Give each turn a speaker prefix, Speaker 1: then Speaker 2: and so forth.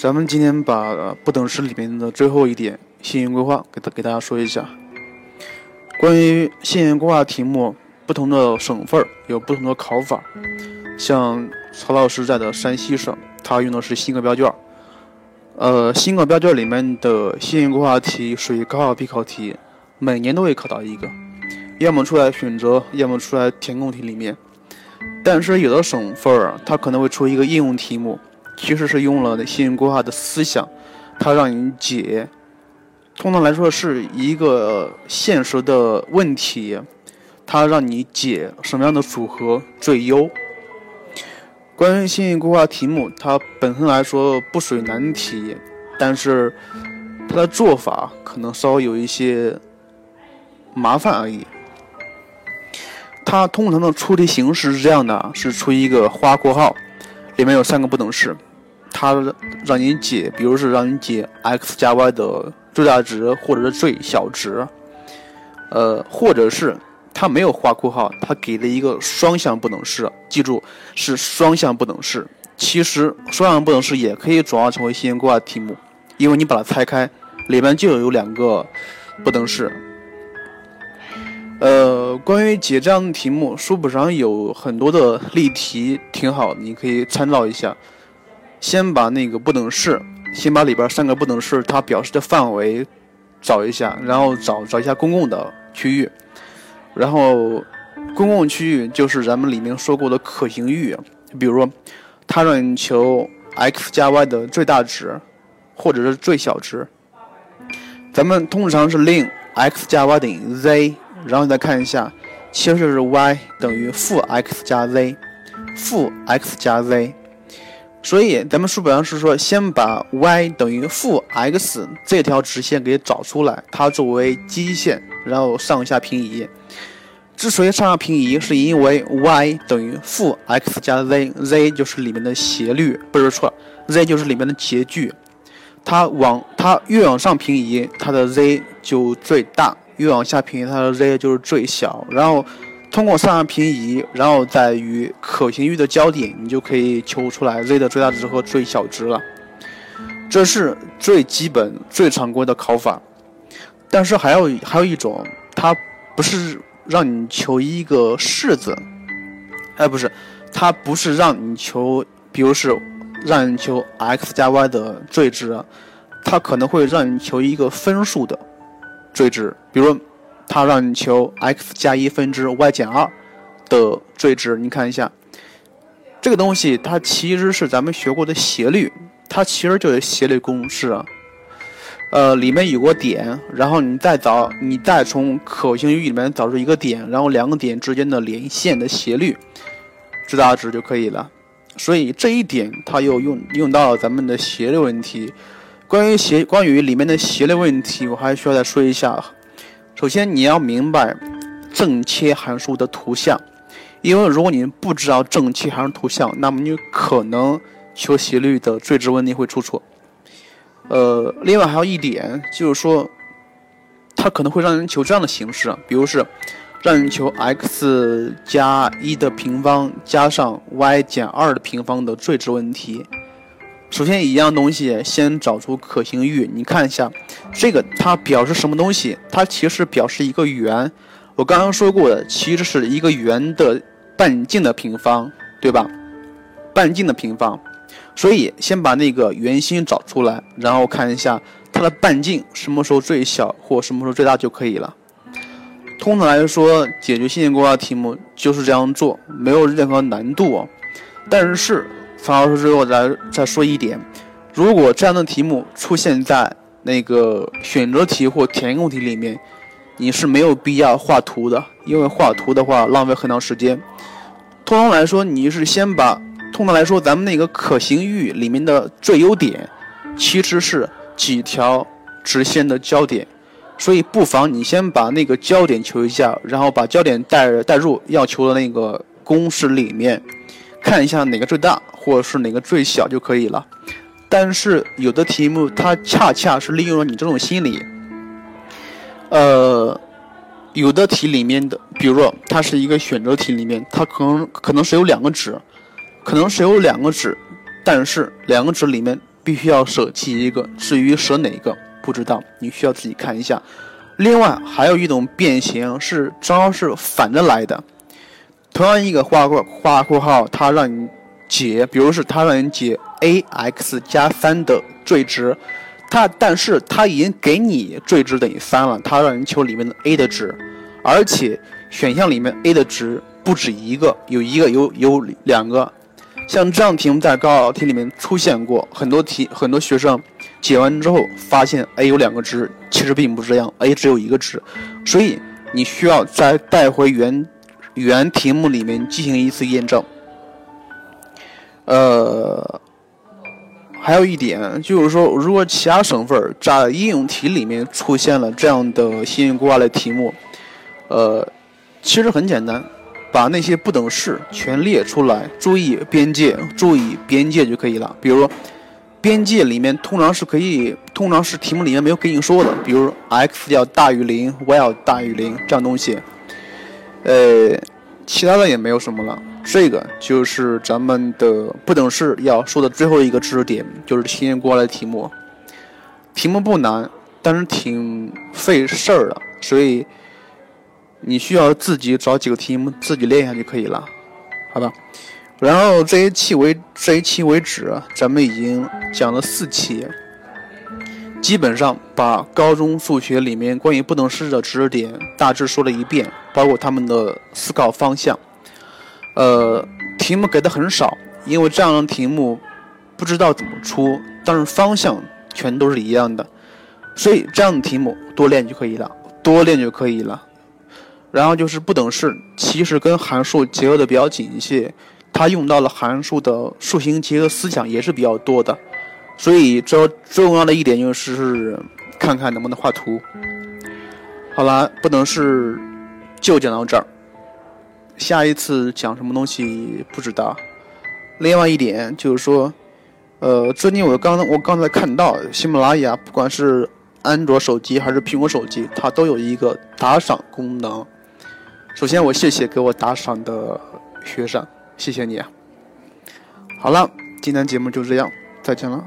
Speaker 1: 咱们今天把不等式里面的最后一点线性规划给大给大家说一下。关于线性规划题目，不同的省份有不同的考法。像曹老师在的山西省，他用的是新课标卷。呃，新课标卷里面的线性规划题属于高考必考题，每年都会考到一个，要么出来选择，要么出来填空题里面。但是有的省份儿，它可能会出一个应用题目。其实是用了线性规划的思想，它让你解。通常来说是一个现实的问题，它让你解什么样的组合最优。关于线性规划题目，它本身来说不属于难题，但是它的做法可能稍微有一些麻烦而已。它通常的出题形式是这样的：是出一个花括号，里面有三个不等式。它让你解，比如是让你解 x 加 y 的最大值或者是最小值，呃，或者是它没有画括号，它给了一个双向不等式，记住是双向不等式。其实双向不等式也可以转化成为线性规划题目，因为你把它拆开，里面就有两个不等式。呃，关于解这样的题目，书本上有很多的例题，挺好，你可以参照一下。先把那个不等式，先把里边三个不等式它表示的范围找一下，然后找找一下公共的区域，然后公共区域就是咱们里面说过的可行域，比如说它让你求 x 加 y 的最大值或者是最小值，咱们通常是令 x 加 y 等于 z，然后再看一下，其实是 y 等于负 x 加 z，负 x 加 z。所以咱们书本上是说，先把 y 等于负 x 这条直线给找出来，它作为基线，然后上下平移。之所以上下平移，是因为 y 等于负 x 加 z，z 就是里面的斜率，不是错，z 就是里面的截距。它往它越往上平移，它的 z 就最大；越往下平移，它的 z 就是最小。然后。通过上下平移，然后再与可行域的交点，你就可以求出来 z 的最大值和最小值了。这是最基本、最常规的考法。但是还有还有一种，它不是让你求一个式子，哎，不是，它不是让你求，比如是让你求 x 加 y 的最值，它可能会让你求一个分数的最值，比如。它让你求 x 加一分之 y 减二的最值，你看一下，这个东西它其实是咱们学过的斜率，它其实就是斜率公式啊。呃，里面有个点，然后你再找，你再从可行域里面找出一个点，然后两个点之间的连线的斜率最大值就可以了。所以这一点它又用用到了咱们的斜率问题。关于斜，关于里面的斜率问题，我还需要再说一下。首先，你要明白正切函数的图像，因为如果你不知道正切函数图像，那么你可能求斜率的最值问题会出错。呃，另外还有一点就是说，它可能会让人求这样的形式，比如是让人求 x 加一的平方加上 y 减二的平方的最值问题。首先，一样东西先找出可行域。你看一下，这个它表示什么东西？它其实表示一个圆。我刚刚说过的，其实是一个圆的半径的平方，对吧？半径的平方。所以，先把那个圆心找出来，然后看一下它的半径什么时候最小或什么时候最大就可以了。通常来说，解决线性规划题目就是这样做，没有任何难度。但是，曹老师最后再再说一点，如果这样的题目出现在那个选择题或填空题里面，你是没有必要画图的，因为画图的话浪费很长时间。通常来说，你是先把通常来说咱们那个可行域里面的最优点，其实是几条直线的交点，所以不妨你先把那个交点求一下，然后把焦点带带入要求的那个公式里面。看一下哪个最大，或者是哪个最小就可以了。但是有的题目它恰恰是利用了你这种心理。呃，有的题里面的，比如说它是一个选择题里面，它可能可能是有两个值，可能是有两个值，但是两个值里面必须要舍弃一个，至于舍哪一个不知道，你需要自己看一下。另外还有一种变形是正好是反着来的，同样一个画括画括号，它让你解，比如是它让你解 a x 加三的最值，它但是它已经给你最值等于三了，它让你求里面的 a 的值，而且选项里面 a 的值不止一个，有一个有有两个。像这样题目在高考题里面出现过很多题，很多学生解完之后发现 a 有两个值，其实并不是这样，a 只有一个值，所以你需要再带回原原题目里面进行一次验证。呃，还有一点就是说，如果其他省份在应用题里面出现了这样的新运规划类题目，呃，其实很简单。把那些不等式全列出来，注意边界，注意边界就可以了。比如，边界里面通常是可以，通常是题目里面没有给你说的，比如 x 要大于零，y 要大于零这样东西。呃，其他的也没有什么了。这个就是咱们的不等式要说的最后一个知识点，就是新年过来的题目。题目不难，但是挺费事儿的，所以。你需要自己找几个题目自己练一下就可以了，好吧？然后这一期为这一期为止，咱们已经讲了四期，基本上把高中数学里面关于不等式的知识点大致说了一遍，包括他们的思考方向。呃，题目给的很少，因为这样的题目不知道怎么出，但是方向全都是一样的，所以这样的题目多练就可以了，多练就可以了。然后就是不等式，其实跟函数结合的比较紧一些，它用到了函数的数形结合思想也是比较多的，所以这最重要的一点就是看看能不能画图。好了，不等式就讲到这儿，下一次讲什么东西不知道。另外一点就是说，呃，最近我刚我刚才看到喜马拉雅，不管是安卓手机还是苹果手机，它都有一个打赏功能。首先，我谢谢给我打赏的学生，谢谢你啊。好了，今天节目就这样，再见了。